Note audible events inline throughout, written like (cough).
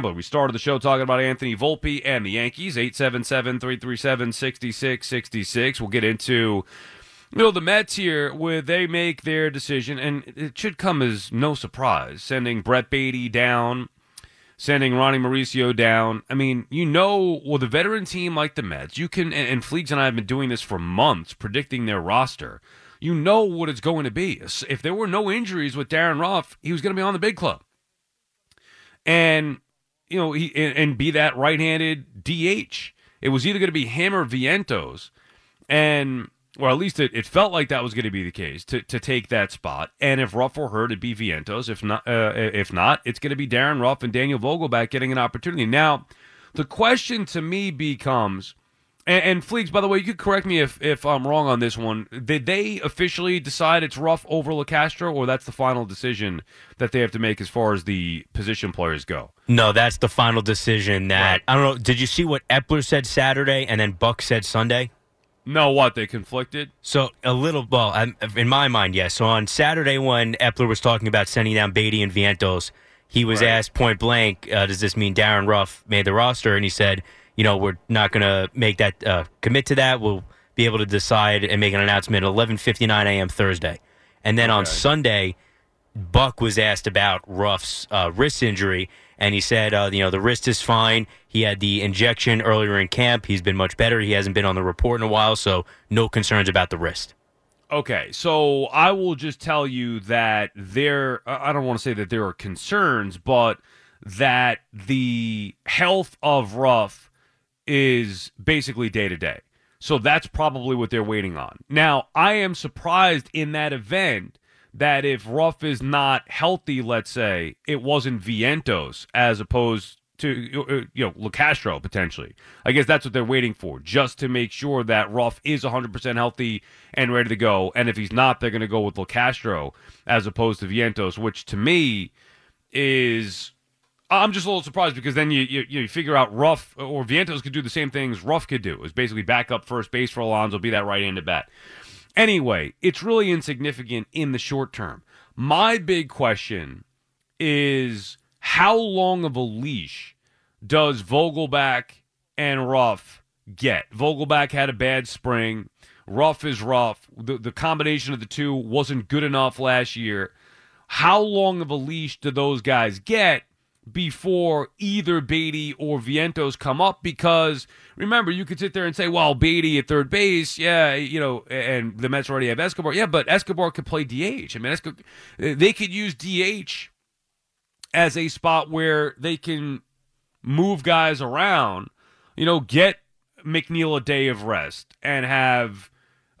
But we started the show talking about Anthony Volpe and the Yankees, 877-337-6666. We'll get into you know the Mets here where they make their decision and it should come as no surprise sending Brett Baty down, sending Ronny Mauricio down. I mean, you know, with a veteran team like the Mets, you can and, and Fleeks and I have been doing this for months predicting their roster. You know what it's going to be. If there were no injuries with Darin Ruf, he was going to be on the big club. And you know, he and, and be that right-handed DH. It was either going to be him or Vientos, and or at least it, it felt like that was going to be the case to, to take that spot. And if Ruf were hurt, it'd be Vientos. If not, uh, if not, it's going to be Darin Ruf and Daniel Vogelbach getting an opportunity. Now, the question to me becomes, and, and Fleeks, by the way, you could correct me if, if I'm wrong on this one. Did they officially decide it's Ruf over Locastro, or that's the final decision that they have to make as far as the position players go? No, that's the final decision. That Right. I don't know. Did you see what Eppler said Saturday and then Buck said Sunday? No, what they conflicted? So a little, well, in my mind, yes. So on Saturday, when Eppler was talking about sending down Baty and Vientos, he was Right. asked point blank, uh, "Does this mean Darin Ruf made the roster?" And he said, "You know, we're not going to make that uh, commit to that. We'll be able to decide and make an announcement at 11:59 a.m. Thursday." And then on Sunday, Buck was asked about Ruf's uh, wrist injury, and he said, uh, you know, the wrist is fine. He had the injection earlier in camp. He's been much better. He hasn't been on the report in a while, so no concerns about the wrist. Okay, so I will just tell you that there, I don't want to say that there are concerns, but that the health of Ruf is basically day to day. So that's probably what they're waiting on. Now, I am surprised in that event that if Ruf is not healthy, let's say, it wasn't Vientos as opposed to uh, you know Locastro potentially. I guess that's what they're waiting for, just to make sure that Ruf is 100% healthy and ready to go. And if he's not, they're going to go with Locastro as opposed to Vientos, which to me is I'm just a little surprised because then you you, you figure out Ruf or Vientos could do the same things Ruf could do, is basically back up first base for Alonso, be that right-handed bat. Anyway, it's really insignificant in the short term. My big question is how long of a leash does Vogelbach and Ruf get? Vogelbach had a bad spring. Ruf is rough. The, the combination of the two wasn't good enough last year. How long of a leash do those guys get before either Baty or Vientos come up? Because remember, you could sit there and say, well, Baty at third base, yeah, you know, and the Mets already have Escobar. Yeah, but Escobar could play DH. I mean, Esco- they could use DH as a spot where they can move guys around, you know, get McNeil a day of rest and have,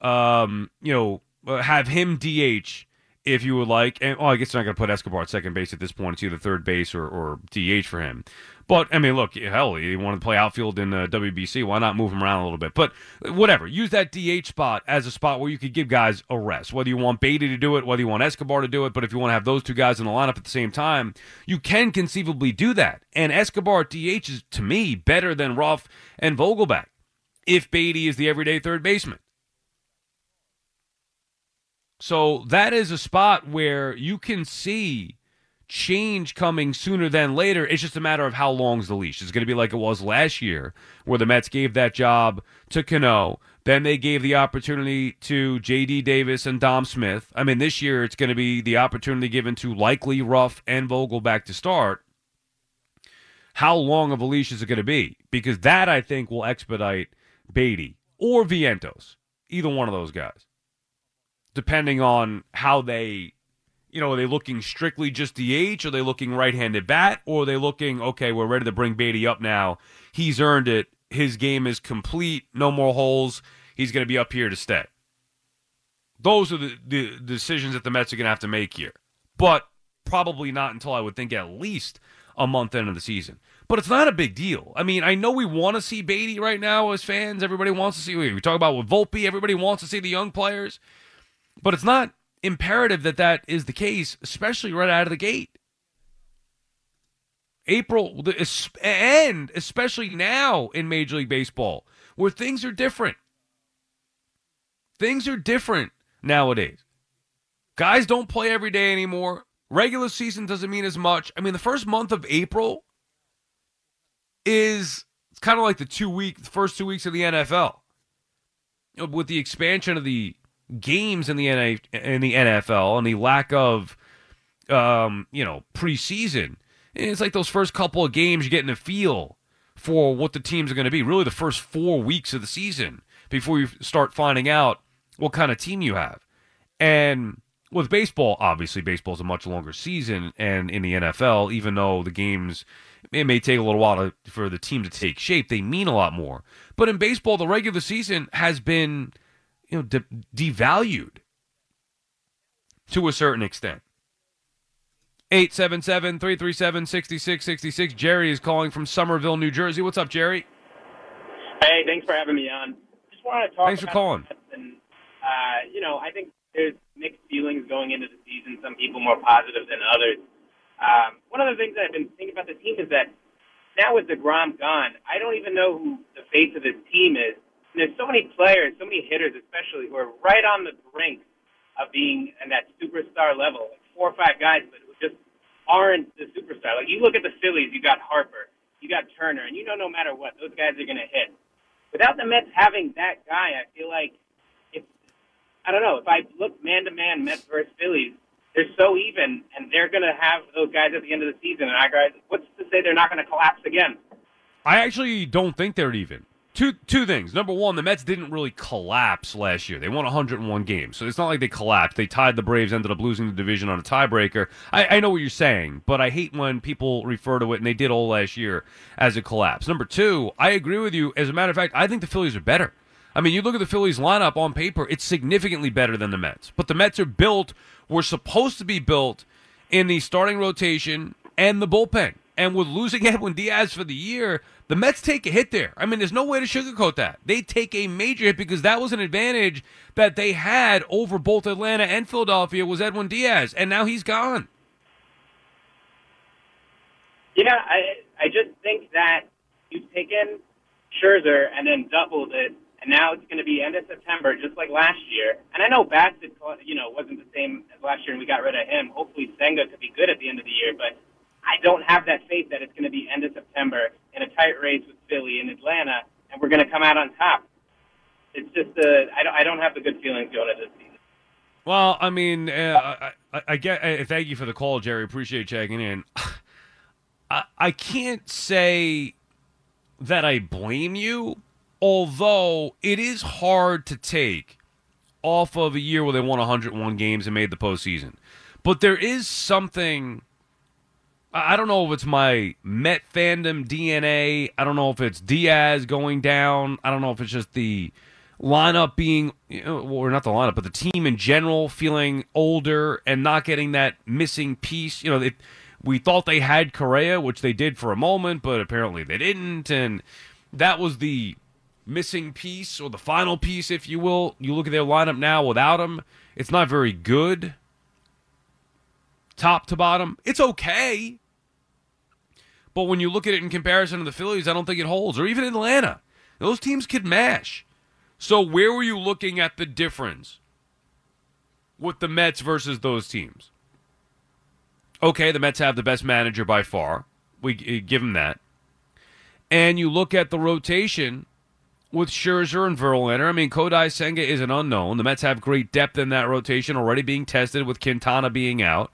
um, you know, uh, have him DH if you would like. And I guess they're not going to put Escobar at second base at this point. It's either third base or, or DH for him. But I mean, look, hell, he wanted to play outfield in uh, WBC. Why not move him around a little bit? But whatever, use that DH spot as a spot where you could give guys a rest. Whether you want Baty to do it, whether you want Escobar to do it, but if you want to have those two guys in the lineup at the same time, you can conceivably do that. And Escobar at DH is to me better than Ruf and Vogelbach if Baty is the everyday third baseman. So that is a spot where you can see change coming sooner than later. It's just a matter of how long's the leash. It's going to be like it was last year, where the Mets gave that job to Cano. Then they gave the opportunity to J.D. Davis and Dom Smith. I mean, this year it's going to be the opportunity given to likely Ruf and Vogelbach to start. How long of a leash is it going to be? Because that I think will expedite Baty or Vientos, either one of those guys, depending on how they You know, are they looking strictly just DH? Are they looking right-handed bat? Or are they looking, okay, we're ready to bring Baty up now. He's earned it. His game is complete. No more holes. He's going to be up here to stay. Those are the, the decisions that the Mets are going to have to make here. But probably not until I would think at least a month into the season. But it's not a big deal. I mean, I know we want to see Baty right now as fans. Everybody wants to see. We talk about with Volpe. Everybody wants to see the young players. But it's not imperative that that is the case, especially right out of the gate. April, and especially now in Major League Baseball, where things are different. Things are different nowadays. Guys don't play every day anymore. Regular season doesn't mean as much. I mean, the first month of April is it's kind of like the two week, the first two weeks of the NFL. With the expansion of the games in the in the NFL and the lack of, um, you know, preseason, it's like those first couple of games you're getting a feel for what the teams are going to be. Really, the first four weeks of the season before you start finding out what kind of team you have. And with baseball, obviously, baseball is a much longer season, and in the NFL, even though the games it may take a little while to, for the team to take shape, they mean a lot more. But in baseball, the regular season has been, you know, de- devalued to a certain extent. 877 337 6666. Jerry is calling from Somerville, New Jersey. What's up, Jerry? Hey, thanks for having me on. Just want to talk. Thanks for calling. And, uh, you know, I think there's mixed feelings going into the season. Some people more positive than others. Um, one of the things that I've been thinking about the team is that now with Degrom gone, I don't even know who the face of this team is. There's so many players, so many hitters, especially who are right on the brink of being in that superstar level. Like four or five guys, but who just aren't the superstar. Like you look at the Phillies, you got Harper, you got Turner, and you know no matter what, those guys are going to hit. Without the Mets having that guy, I feel like I don't know. If I look man to man, Mets versus Phillies, they're so even, and they're going to have those guys at the end of the season. And I guys, what's to say they're not going to collapse again? I actually don't think they're even. Two two things. Number one, the Mets didn't really collapse last year. They won 101 games, so it's not like they collapsed. They tied the Braves, ended up losing the division on a tiebreaker. I, I know what you're saying, but I hate when people refer to it, and they did all last year as a collapse. Number two, I agree with you. As a matter of fact, I think the Phillies are better. I mean, you look at the Phillies lineup on paper, it's significantly better than the Mets. But the Mets are built, were supposed to be built in the starting rotation and the bullpen. And with losing (laughs) Edwin Diaz for the year, the Mets take a hit there. I mean, there's no way to sugarcoat that. They take a major hit because that was an advantage that they had over both Atlanta and Philadelphia was Edwin Diaz, and now he's gone. Yeah, I I just think that you've taken Scherzer and then doubled it and now it's going to be end of September, just like last year. And I know Bassitt, you know, wasn't the same as last year, and we got rid of him. Hopefully, Senga could be good at the end of the year, but I don't have that faith that it's going to be end of September in a tight race with Philly in Atlanta, and we're going to come out on top. It's just uh, I don't I don't have the good feelings going into this season. Well, I mean, uh, I, I, get. Thank you for the call, Jerry. Appreciate checking in. I, I can't say that I blame you although it is hard to take off of a year where they won 101 games and made the postseason. But there is something. I don't know if it's my Met fandom DNA. I don't know if it's Diaz going down. I don't know if it's just the lineup being, know, or not the lineup, but the team in general feeling older and not getting that missing piece. You know, it, we thought they had Correa, which they did for a moment, but apparently they didn't. And that was the missing piece or the final piece, if you will. You look at their lineup now without him, it's not very good. Top to bottom, it's okay. But when you look at it in comparison to the Phillies, I don't think it holds, or even Atlanta. Those teams could mash. So, where were you looking at the difference with the Mets versus those teams? Okay, the Mets have the best manager by far. We uh, give them that. And you look at the rotation with Scherzer and Verlander. I mean, Kodai Senga is an unknown. The Mets have great depth in that rotation already being tested with Quintana being out.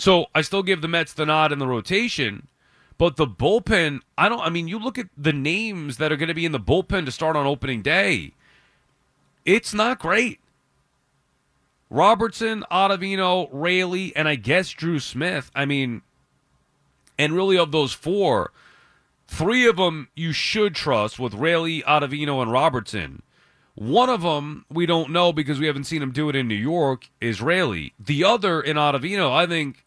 So I still give the Mets the nod in the rotation, but the bullpen, I don't. I mean, you look at the names that are going to be in the bullpen to start on opening day. It's not great. Robertson, Ottavino, Raley, and I guess Drew Smith. I mean, and really of those four, three of them you should trust with Raley, Ottavino, and Robertson. One of them we don't know because we haven't seen him do it in New York is Raley. The other in Ottavino, I think,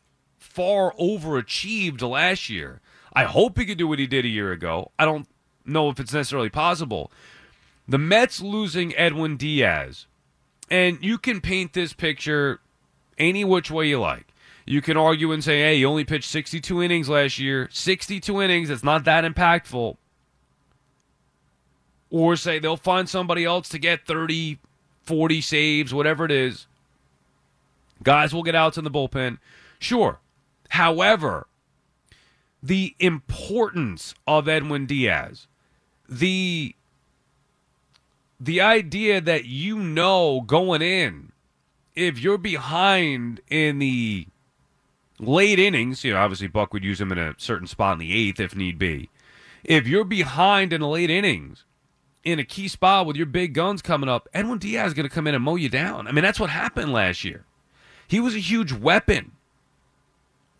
far overachieved last year. I hope he could do what he did a year ago. I don't know if it's necessarily possible. The Mets losing Edwin Diaz, and you can paint this picture any which way you like. You can argue and say, hey, he only pitched 62 innings last year. 62 innings, it's not that impactful. Or say they'll find somebody else to get 30, 40 saves, whatever it is. Guys will get outs in the bullpen. Sure. However, the importance of Edwin Diaz, the the idea that you know going in, if you're behind in the late innings, you know, obviously Buck would use him in a certain spot in the eighth if need be. If you're behind in the late innings, in a key spot with your big guns coming up, Edwin Diaz is going to come in and mow you down. I mean, that's what happened last year. He was a huge weapon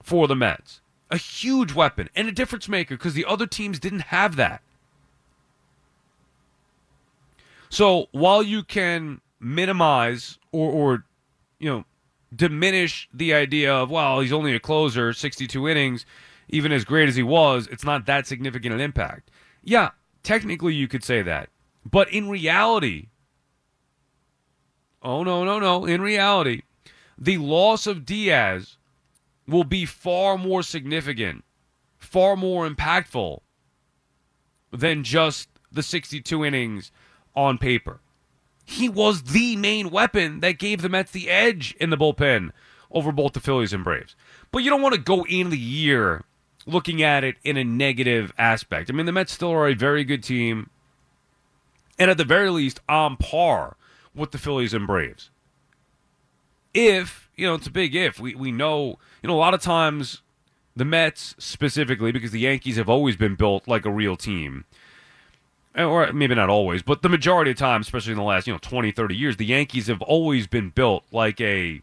for the Mets, a huge weapon and a difference maker because the other teams didn't have that. So while you can minimize or, or you know, diminish the idea of, well, he's only a closer, 62 innings, even as great as he was, it's not that significant an impact. Yeah, technically you could say that. But in reality, oh, no, no, no. In reality, the loss of Diaz will be far more significant, far more impactful than just the 62 innings on paper. He was the main weapon that gave the Mets the edge in the bullpen over both the Phillies and Braves. But you don't want to go in the year looking at it in a negative aspect. I mean, the Mets still are a very good team, and at the very least, on par with the Phillies and Braves. If, you know, it's a big if. We, we know, you know, a lot of times the Mets specifically, because the Yankees have always been built like a real team, eh, or maybe not always, but the majority of time, especially in the last, you know, 20, 30 years, the Yankees have always been built like a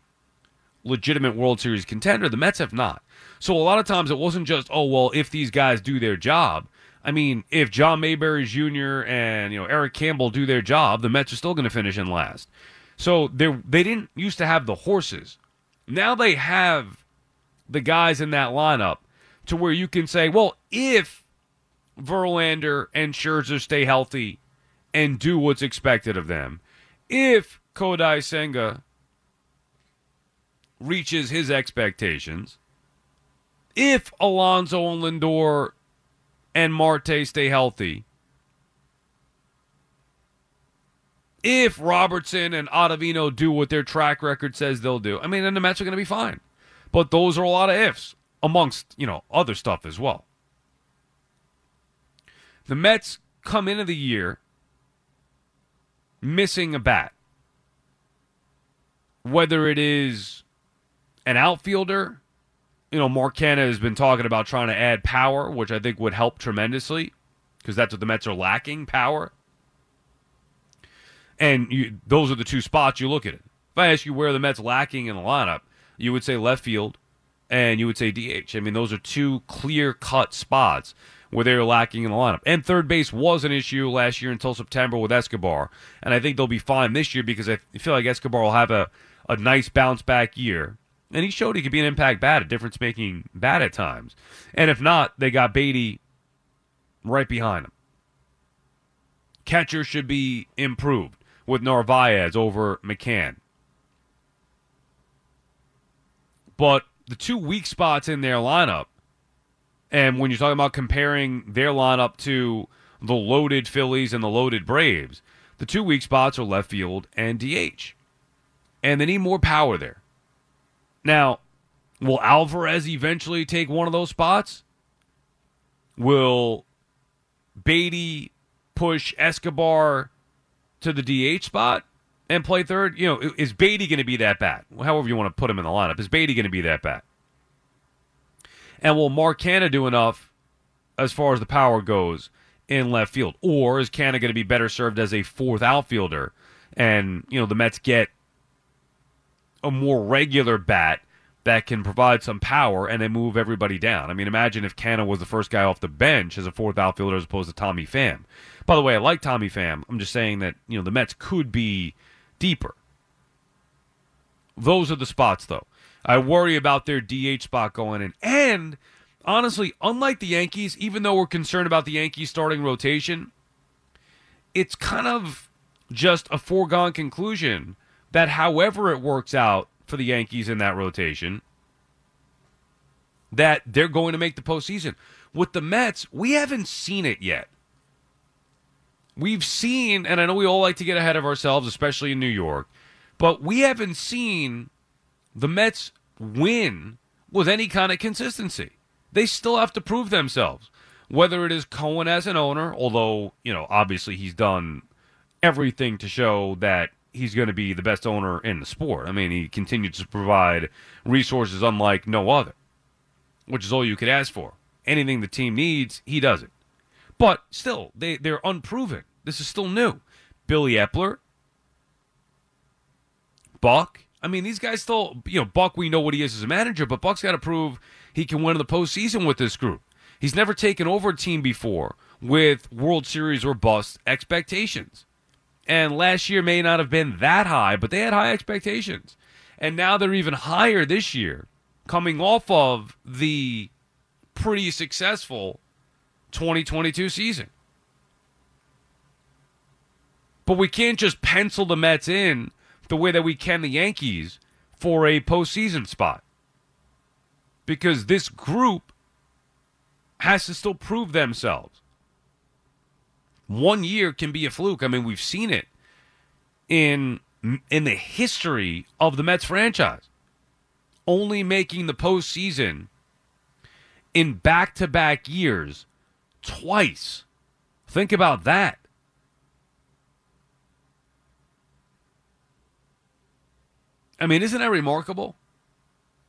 legitimate World Series contender. The Mets have not. So a lot of times it wasn't just, oh, well, if these guys do their job. I mean, if John Mayberry Jr. and, you know, Eric Campbell do their job, the Mets are still going to finish in last. So they they didn't used to have the horses. Now they have the guys in that lineup to where you can say, well, if Verlander and Scherzer stay healthy and do what's expected of them. If Kodai Senga reaches his expectations, if Alonso and Lindor and Marte stay healthy, if Robertson and Ottavino do what their track record says they'll do, I mean, then the Mets are going to be fine. But those are a lot of ifs amongst, you know, other stuff as well. The Mets come into the year missing a bat. Whether it is an outfielder, you know, Mark Canha has been talking about trying to add power, which I think would help tremendously because that's what the Mets are lacking power. And you, those are the two spots you look at it. If I ask you where the Mets lacking in the lineup, you would say left field and you would say DH. I mean, those are two clear cut spots where they were lacking in the lineup. And third base was an issue last year until September with Escobar. And I think they'll be fine this year because I feel like Escobar will have a, a nice bounce back year. And he showed he could be an impact bat, a difference making bat at times. And if not, they got Baty right behind him. Catcher should be improved with Narvaez over McCann. But the two weak spots in their lineup and when you're talking about comparing their lineup to the loaded Phillies and the loaded Braves, the two weak spots are left field and DH. And they need more power there. Now, will Alvarez eventually take one of those spots? Will Baty push Escobar to the DH spot and play third? You know, is Baty going to be that bad? However you want to put him in the lineup, is Baty going to be that bad? And will Mark Canha do enough as far as the power goes in left field? Or is Canha going to be better served as a fourth outfielder? And, you know, the Mets get a more regular bat that can provide some power and then move everybody down. I mean, imagine if Canha was the first guy off the bench as a fourth outfielder as opposed to Tommy Pham. By the way, I like Tommy Pham. I'm just saying that, you know, the Mets could be deeper. Those are the spots, though. I worry about their DH spot going in. And honestly, unlike the Yankees, even though we're concerned about the Yankees starting rotation, it's kind of just a foregone conclusion that however it works out for the Yankees in that rotation, that they're going to make the postseason. With the Mets, we haven't seen it yet. We've seen, and I know we all like to get ahead of ourselves, especially in New York, but we haven't seen the Mets win with any kind of consistency. They still have to prove themselves. Whether it is Cohen as an owner, although, you know, obviously he's done everything to show that he's going to be the best owner in the sport. I mean, he continues to provide resources unlike no other, which is all you could ask for. Anything the team needs, he does it. But still, they, they're unproven. This is still new. Billy Eppler, Buck. I mean, these guys still, you know, Buck, we know what he is as a manager, but Buck's got to prove he can win in the postseason with this group. He's never taken over a team before with World Series or bust expectations. And last year may not have been that high, but they had high expectations. And now they're even higher this year, coming off of the pretty successful 2022 season. But we can't just pencil the Mets in the way that we can the Yankees for a postseason spot. Because this group has to still prove themselves. One year can be a fluke. I mean, we've seen it in in the history of the Mets franchise. Only making the postseason in back to back years twice. Think about that. I mean, isn't that remarkable?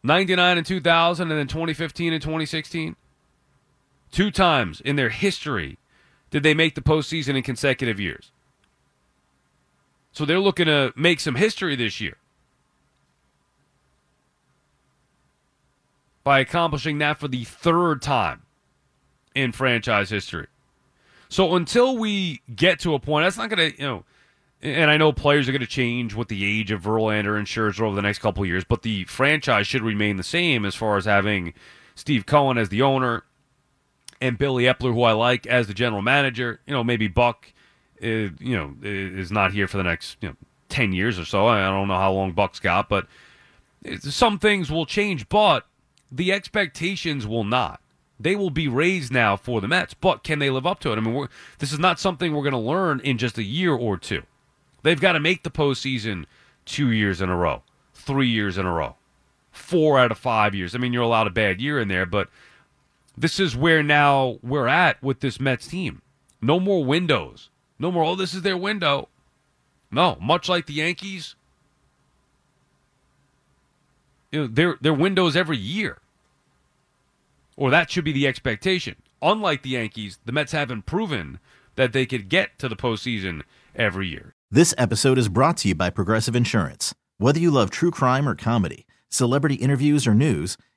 99 and 2000, and then 2015 and 2016. Two times in their history did they make the postseason in consecutive years. So they're looking to make some history this year by accomplishing that for the third time in franchise history. So until we get to a point, that's not going to, you know, and I know players are going to change with the age of Verlander and Scherzer over the next couple of years, but the franchise should remain the same as far as having Steve Cohen as the owner and Billy Eppler, who I like as the general manager. You know, maybe Buck, is, uh, you know, is not here for the next you know ten years or so. I don't know how long Buck's got, but some things will change, but the expectations will not. They will be raised now for the Mets, but can they live up to it? I mean, this is not something we're going to learn in just a year or two. They've got to make the postseason two years in a row, three years in a row, four out of five years. I mean, you're allowed a bad year in there, but this is where now we're at with this Mets team. No more windows. No more, oh, this is their window. No, much like the Yankees, you know, their their windows every year. Or that should be the expectation. Unlike the Yankees, the Mets haven't proven that they could get to the postseason every year. This episode is brought to you by Progressive Insurance. Whether you love true crime or comedy, celebrity interviews or news,